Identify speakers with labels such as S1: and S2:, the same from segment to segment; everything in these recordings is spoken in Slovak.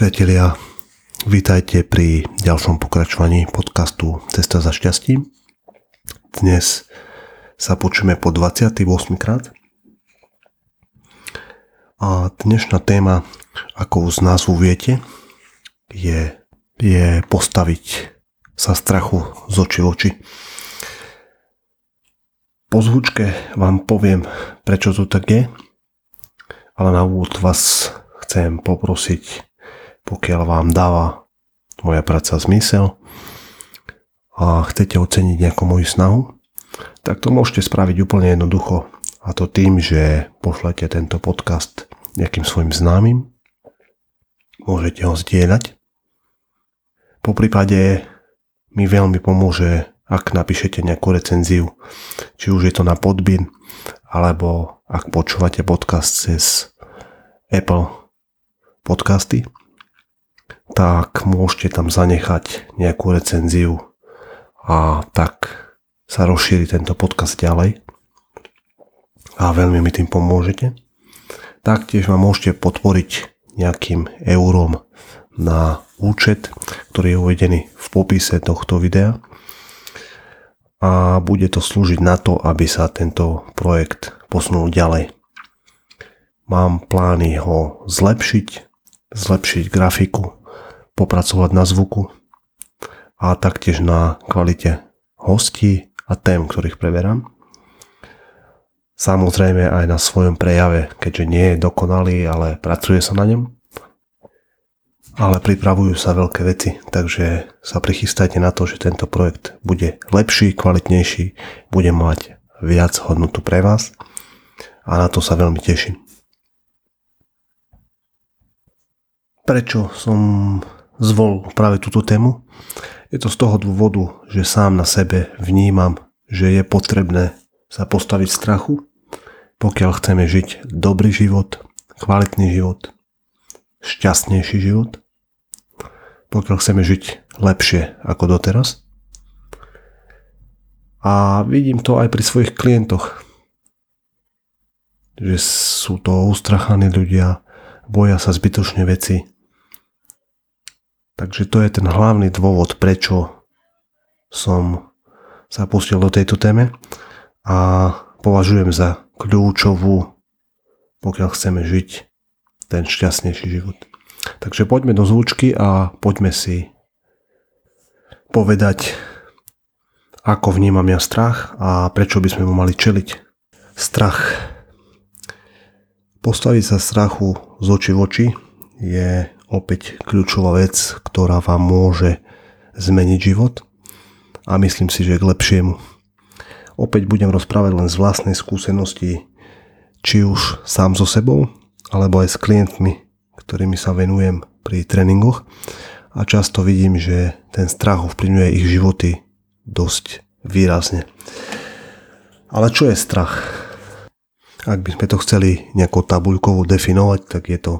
S1: Priatelia, vítajte pri ďalšom pokračovaní podcastu Cesta za šťastím. Dnes sa počujeme po 28 krát. A dnešná téma, ako z názvu viete, je, je postaviť sa strachu z oči v oči. Po zvučke vám poviem, prečo to tak je, ale na úvod vás chcem poprosiť pokiaľ vám dáva moja práca zmysel a chcete oceniť nejakú moju snahu, tak to môžete spraviť úplne jednoducho. A to tým, že pošlete tento podcast nejakým svojim známym, môžete ho zdieľať. Po prípade mi veľmi pomôže, ak napíšete nejakú recenziu, či už je to na podbin, alebo ak počúvate podcast cez Apple podcasty, tak môžete tam zanechať nejakú recenziu a tak sa rozšíri tento podcast ďalej a veľmi mi tým pomôžete. Taktiež ma môžete podporiť nejakým eurom na účet, ktorý je uvedený v popise tohto videa a bude to slúžiť na to, aby sa tento projekt posunul ďalej. Mám plány ho zlepšiť, zlepšiť grafiku, popracovať na zvuku a taktiež na kvalite hostí a tém, ktorých preberám. Samozrejme aj na svojom prejave, keďže nie je dokonalý, ale pracuje sa na ňom. Ale pripravujú sa veľké veci, takže sa prichystajte na to, že tento projekt bude lepší, kvalitnejší, bude mať viac hodnotu pre vás a na to sa veľmi teším. Prečo som zvolil práve túto tému? Je to z toho dôvodu, že sám na sebe vnímam, že je potrebné sa postaviť strachu, pokiaľ chceme žiť dobrý život, kvalitný život, šťastnejší život, pokiaľ chceme žiť lepšie ako doteraz. A vidím to aj pri svojich klientoch, že sú to ustrachaní ľudia, boja sa zbytočne veci, Takže to je ten hlavný dôvod, prečo som sa pustil do tejto téme a považujem za kľúčovú, pokiaľ chceme žiť ten šťastnejší život. Takže poďme do zvučky a poďme si povedať, ako vnímam ja strach a prečo by sme mu mali čeliť. Strach. Postaviť sa strachu z oči v oči je opäť kľúčová vec, ktorá vám môže zmeniť život a myslím si, že k lepšiemu. Opäť budem rozprávať len z vlastnej skúsenosti, či už sám so sebou, alebo aj s klientmi, ktorými sa venujem pri tréningoch a často vidím, že ten strach ovplyvňuje ich životy dosť výrazne. Ale čo je strach? Ak by sme to chceli nejakou tabuľkovo definovať, tak je to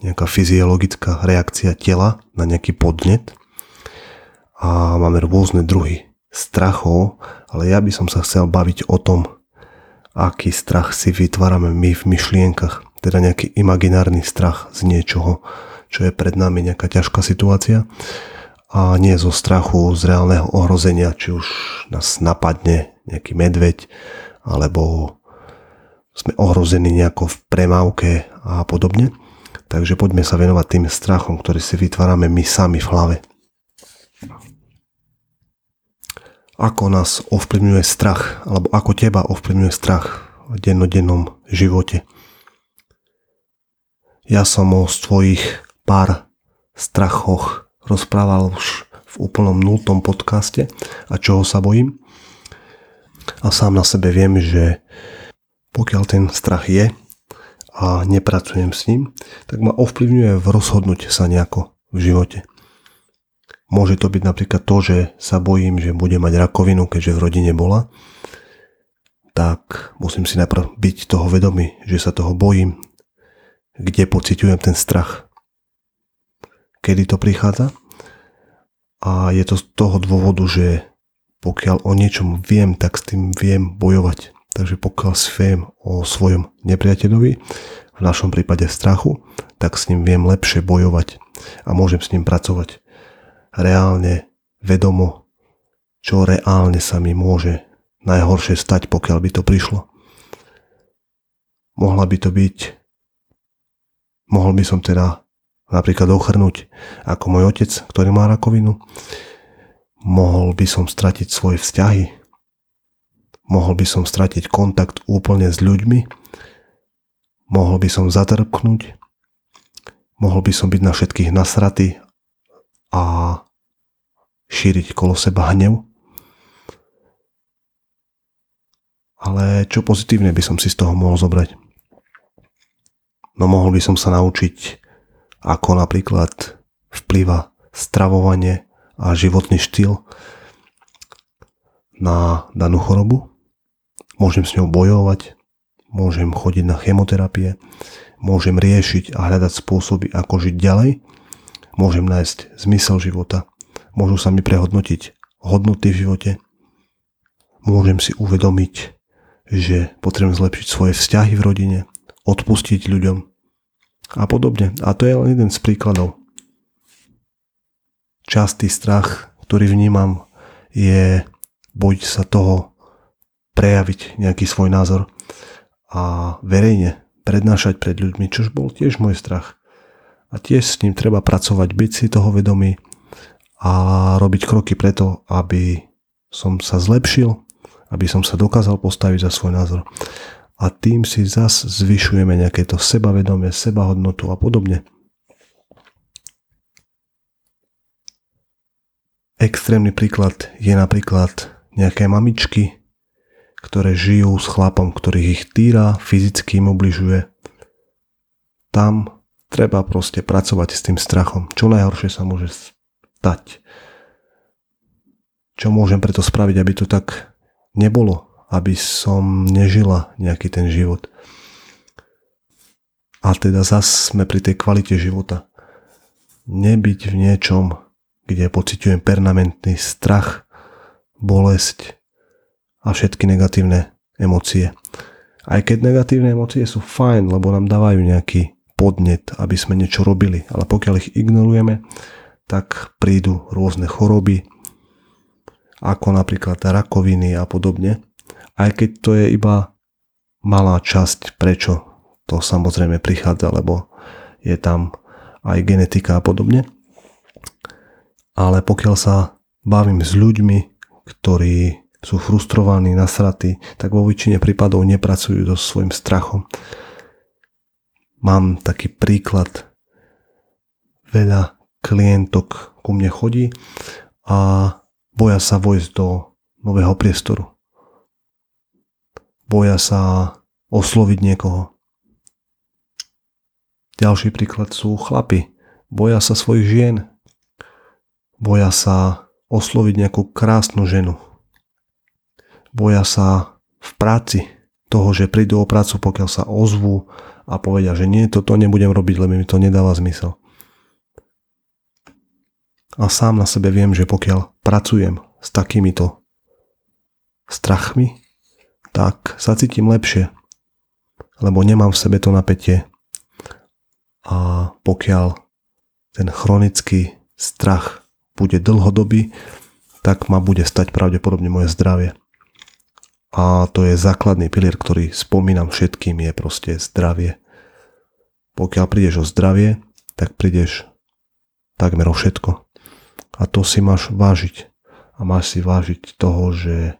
S1: nejaká fyziologická reakcia tela na nejaký podnet. A máme rôzne druhy strachov, ale ja by som sa chcel baviť o tom, aký strach si vytvárame my v myšlienkach, teda nejaký imaginárny strach z niečoho, čo je pred nami nejaká ťažká situácia. A nie zo strachu z reálneho ohrozenia, či už nás napadne nejaký medveď, alebo sme ohrození nejako v premávke a podobne. Takže poďme sa venovať tým strachom, ktorý si vytvárame my sami v hlave. Ako nás ovplyvňuje strach, alebo ako teba ovplyvňuje strach v dennodennom živote. Ja som o svojich pár strachoch rozprával už v úplnom nultom podcaste a čoho sa bojím. A sám na sebe viem, že pokiaľ ten strach je, a nepracujem s ním, tak ma ovplyvňuje v rozhodnúť sa nejako v živote. Môže to byť napríklad to, že sa bojím, že bude mať rakovinu, keďže v rodine bola, tak musím si najprv byť toho vedomý, že sa toho bojím, kde pociťujem ten strach, kedy to prichádza. A je to z toho dôvodu, že pokiaľ o niečom viem, tak s tým viem bojovať. Takže pokiaľ viem o svojom nepriateľovi, v našom prípade strachu, tak s ním viem lepšie bojovať a môžem s ním pracovať reálne, vedomo, čo reálne sa mi môže najhoršie stať, pokiaľ by to prišlo. Mohla by to byť, mohol by som teda napríklad ochrnúť ako môj otec, ktorý má rakovinu, mohol by som stratiť svoje vzťahy, mohol by som stratiť kontakt úplne s ľuďmi, mohol by som zatrpknúť, mohol by som byť na všetkých nasratý a šíriť kolo seba hnev. Ale čo pozitívne by som si z toho mohol zobrať? No mohol by som sa naučiť, ako napríklad vplyva stravovanie a životný štýl na danú chorobu. Môžem s ňou bojovať, môžem chodiť na chemoterapie, môžem riešiť a hľadať spôsoby, ako žiť ďalej, môžem nájsť zmysel života, môžu sa mi prehodnotiť hodnoty v živote, môžem si uvedomiť, že potrebujem zlepšiť svoje vzťahy v rodine, odpustiť ľuďom a podobne. A to je len jeden z príkladov. Častý strach, ktorý vnímam, je bojiť sa toho prejaviť nejaký svoj názor a verejne prednášať pred ľuďmi, čož bol tiež môj strach. A tiež s ním treba pracovať, byť si toho vedomý a robiť kroky preto, aby som sa zlepšil, aby som sa dokázal postaviť za svoj názor. A tým si zas zvyšujeme nejaké to sebavedomie, sebahodnotu a podobne. Extrémny príklad je napríklad nejaké mamičky, ktoré žijú s chlapom, ktorý ich týra, fyzicky im ubližuje. Tam treba proste pracovať s tým strachom. Čo najhoršie sa môže stať. Čo môžem preto spraviť, aby to tak nebolo, aby som nežila nejaký ten život. A teda zas sme pri tej kvalite života. Nebyť v niečom, kde pociťujem permanentný strach, bolesť a všetky negatívne emócie. Aj keď negatívne emócie sú fajn, lebo nám dávajú nejaký podnet, aby sme niečo robili, ale pokiaľ ich ignorujeme, tak prídu rôzne choroby, ako napríklad rakoviny a podobne. Aj keď to je iba malá časť, prečo to samozrejme prichádza, lebo je tam aj genetika a podobne ale pokiaľ sa bavím s ľuďmi, ktorí sú frustrovaní, nasratí, tak vo väčšine prípadov nepracujú so svojím strachom. Mám taký príklad. Veľa klientok ku mne chodí a boja sa vojsť do nového priestoru. Boja sa osloviť niekoho. Ďalší príklad sú chlapi. Boja sa svojich žien, Boja sa osloviť nejakú krásnu ženu. Boja sa v práci toho, že prídu o prácu, pokiaľ sa ozvú a povedia, že nie, toto nebudem robiť, lebo mi to nedáva zmysel. A sám na sebe viem, že pokiaľ pracujem s takýmito strachmi, tak sa cítim lepšie, lebo nemám v sebe to napätie. A pokiaľ ten chronický strach bude dlhodobý, tak ma bude stať pravdepodobne moje zdravie. A to je základný pilier, ktorý spomínam všetkým, je proste zdravie. Pokiaľ prídeš o zdravie, tak prídeš takmer o všetko. A to si máš vážiť. A máš si vážiť toho, že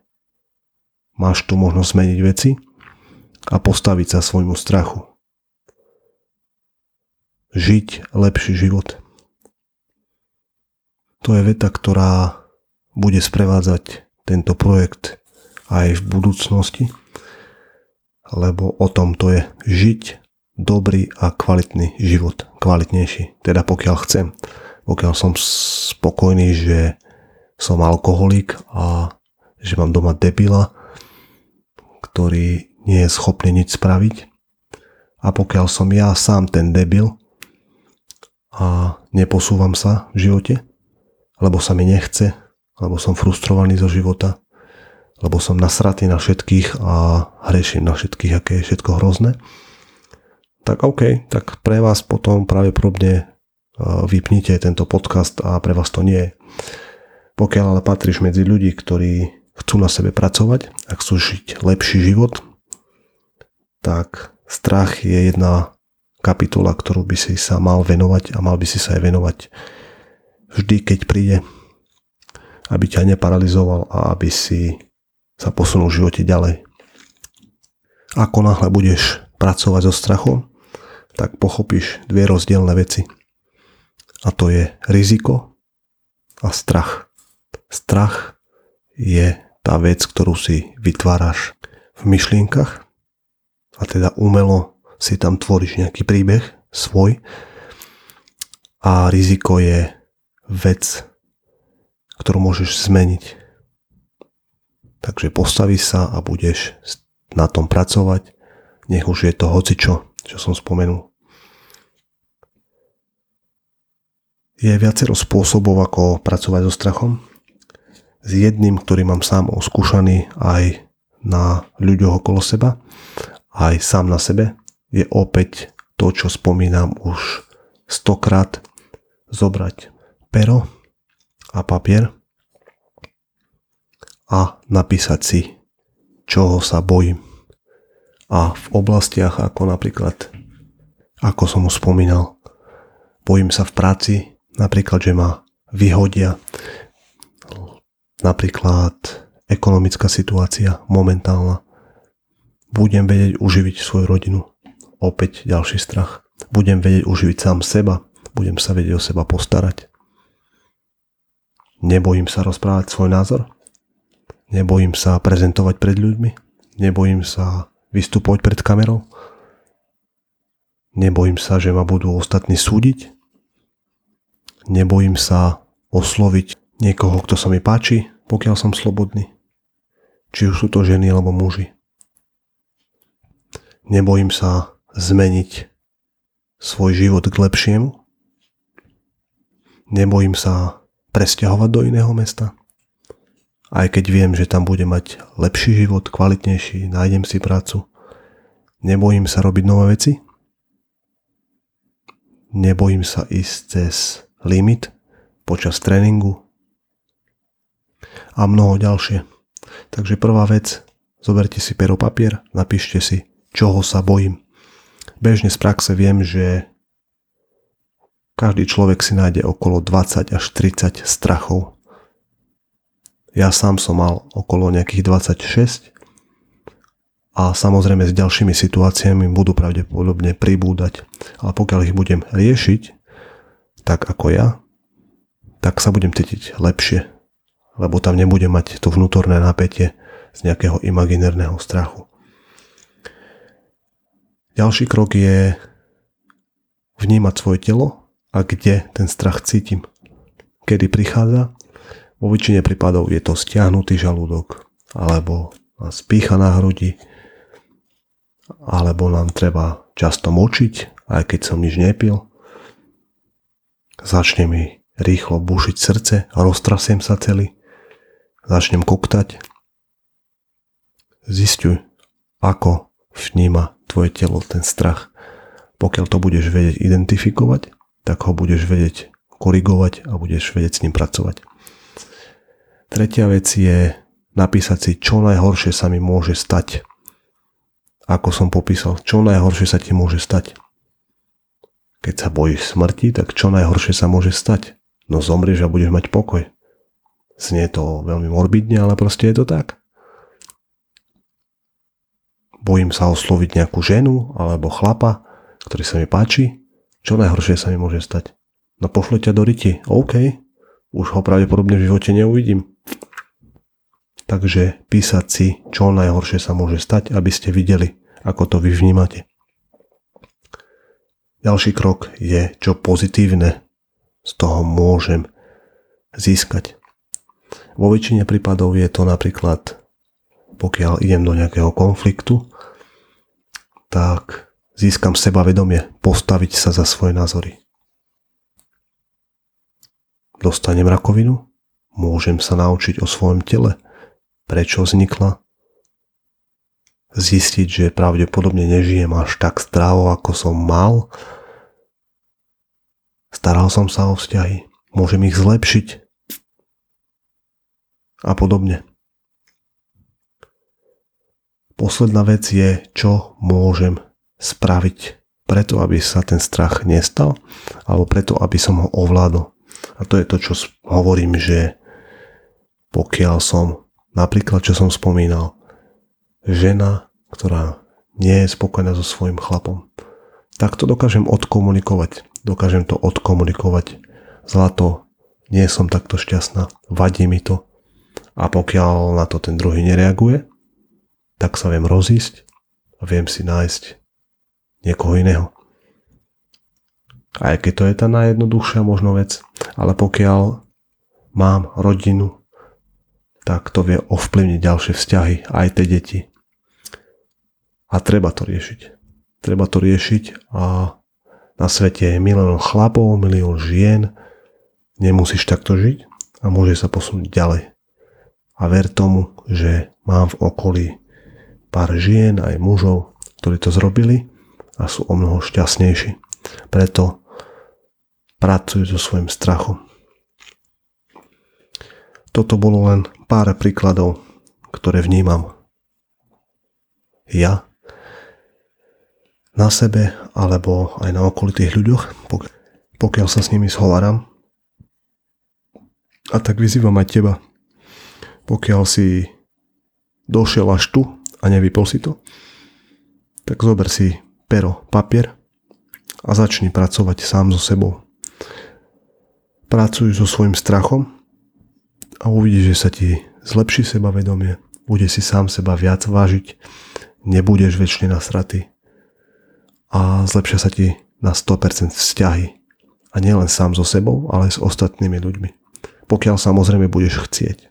S1: máš tu možnosť zmeniť veci a postaviť sa svojmu strachu. Žiť lepší život. To je veta, ktorá bude sprevádzať tento projekt aj v budúcnosti, lebo o tom to je žiť dobrý a kvalitný život, kvalitnejší, teda pokiaľ chcem, pokiaľ som spokojný, že som alkoholik a že mám doma debila, ktorý nie je schopný nič spraviť. A pokiaľ som ja sám ten debil a neposúvam sa v živote, lebo sa mi nechce, lebo som frustrovaný zo života, lebo som nasratý na všetkých a hreším na všetkých, aké je všetko hrozné, tak OK, tak pre vás potom pravdepodobne e, vypnite tento podcast a pre vás to nie je. Pokiaľ ale patríš medzi ľudí, ktorí chcú na sebe pracovať a chcú žiť lepší život, tak strach je jedna kapitola, ktorú by si sa mal venovať a mal by si sa aj venovať vždy, keď príde, aby ťa neparalizoval a aby si sa posunul v živote ďalej. Ako náhle budeš pracovať so strachom, tak pochopíš dve rozdielne veci. A to je riziko a strach. Strach je tá vec, ktorú si vytváraš v myšlienkach a teda umelo si tam tvoríš nejaký príbeh svoj a riziko je vec, ktorú môžeš zmeniť. Takže postavíš sa a budeš na tom pracovať, nech už je to hocičo, čo som spomenul. Je viacero spôsobov, ako pracovať so strachom. S jedným, ktorý mám sám oskúšaný aj na ľuďoch okolo seba, aj sám na sebe, je opäť to, čo spomínam už stokrát, zobrať pero a papier a napísať si, čoho sa bojím. A v oblastiach ako napríklad, ako som už spomínal, bojím sa v práci, napríklad, že ma vyhodia, napríklad ekonomická situácia momentálna, budem vedieť uživiť svoju rodinu opäť ďalší strach. Budem vedieť uživiť sám seba, budem sa vedieť o seba postarať. Nebojím sa rozprávať svoj názor, nebojím sa prezentovať pred ľuďmi, nebojím sa vystupovať pred kamerou, nebojím sa, že ma budú ostatní súdiť, nebojím sa osloviť niekoho, kto sa mi páči, pokiaľ som slobodný. Či už sú to ženy alebo muži. Nebojím sa zmeniť svoj život k lepšiemu. Nebojím sa presťahovať do iného mesta. Aj keď viem, že tam bude mať lepší život, kvalitnejší, nájdem si prácu. Nebojím sa robiť nové veci. Nebojím sa ísť cez limit počas tréningu a mnoho ďalšie. Takže prvá vec, zoberte si pero papier, napíšte si, čoho sa bojím. Bežne z praxe viem, že každý človek si nájde okolo 20 až 30 strachov. Ja sám som mal okolo nejakých 26 a samozrejme s ďalšími situáciami budú pravdepodobne pribúdať. Ale pokiaľ ich budem riešiť, tak ako ja, tak sa budem cítiť lepšie, lebo tam nebudem mať to vnútorné napätie z nejakého imaginérneho strachu. Ďalší krok je vnímať svoje telo a kde ten strach cítim. Kedy prichádza? Vo väčšine prípadov je to stiahnutý žalúdok, alebo spícha na hrudi, alebo nám treba často močiť, aj keď som nič nepil. Začne mi rýchlo bušiť srdce, roztrasiem sa celý, začnem koktať. Zistuj, ako vníma tvoje telo ten strach. Pokiaľ to budeš vedieť identifikovať, tak ho budeš vedieť korigovať a budeš vedieť s ním pracovať. Tretia vec je napísať si, čo najhoršie sa mi môže stať. Ako som popísal, čo najhoršie sa ti môže stať. Keď sa bojíš smrti, tak čo najhoršie sa môže stať? No zomrieš a budeš mať pokoj. Znie to veľmi morbidne, ale proste je to tak bojím sa osloviť nejakú ženu alebo chlapa, ktorý sa mi páči, čo najhoršie sa mi môže stať? No pošle ťa do riti, OK, už ho pravdepodobne v živote neuvidím. Takže písať si, čo najhoršie sa môže stať, aby ste videli, ako to vy vnímate. Ďalší krok je, čo pozitívne z toho môžem získať. Vo väčšine prípadov je to napríklad pokiaľ idem do nejakého konfliktu, tak získam sebavedomie postaviť sa za svoje názory. Dostanem rakovinu, môžem sa naučiť o svojom tele, prečo vznikla, zistiť, že pravdepodobne nežijem až tak zdravo, ako som mal. Staral som sa o vzťahy, môžem ich zlepšiť a podobne. Posledná vec je, čo môžem spraviť preto, aby sa ten strach nestal, alebo preto, aby som ho ovládol. A to je to, čo hovorím, že pokiaľ som, napríklad čo som spomínal, žena, ktorá nie je spokojná so svojím chlapom, tak to dokážem odkomunikovať. Dokážem to odkomunikovať. Zlato, nie som takto šťastná, vadí mi to. A pokiaľ na to ten druhý nereaguje, tak sa viem rozísť a viem si nájsť niekoho iného. Aj keď to je tá najjednoduchšia možno vec, ale pokiaľ mám rodinu, tak to vie ovplyvniť ďalšie vzťahy, aj tie deti. A treba to riešiť. Treba to riešiť a na svete je milión chlapov, milión žien, nemusíš takto žiť a môže sa posunúť ďalej. A ver tomu, že mám v okolí pár žien aj mužov, ktorí to zrobili a sú o mnoho šťastnejší. Preto pracujú so svojím strachom. Toto bolo len pár príkladov, ktoré vnímam ja na sebe alebo aj na okolitých ľuďoch, pokiaľ sa s nimi zhováram. A tak vyzývam aj teba, pokiaľ si došiel až tu a nevypol si to, tak zober si pero, papier a začni pracovať sám so sebou. Pracuj so svojim strachom a uvidíš, že sa ti zlepší sebavedomie, bude si sám seba viac vážiť, nebudeš väčšine nasratý a zlepšia sa ti na 100% vzťahy. A nielen sám so sebou, ale aj s ostatnými ľuďmi. Pokiaľ samozrejme budeš chcieť.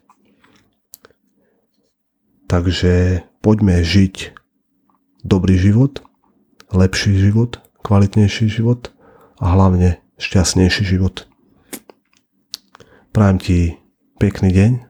S1: Takže poďme žiť dobrý život lepší život, kvalitnejší život a hlavne šťastnejší život. Prajem ti pekný deň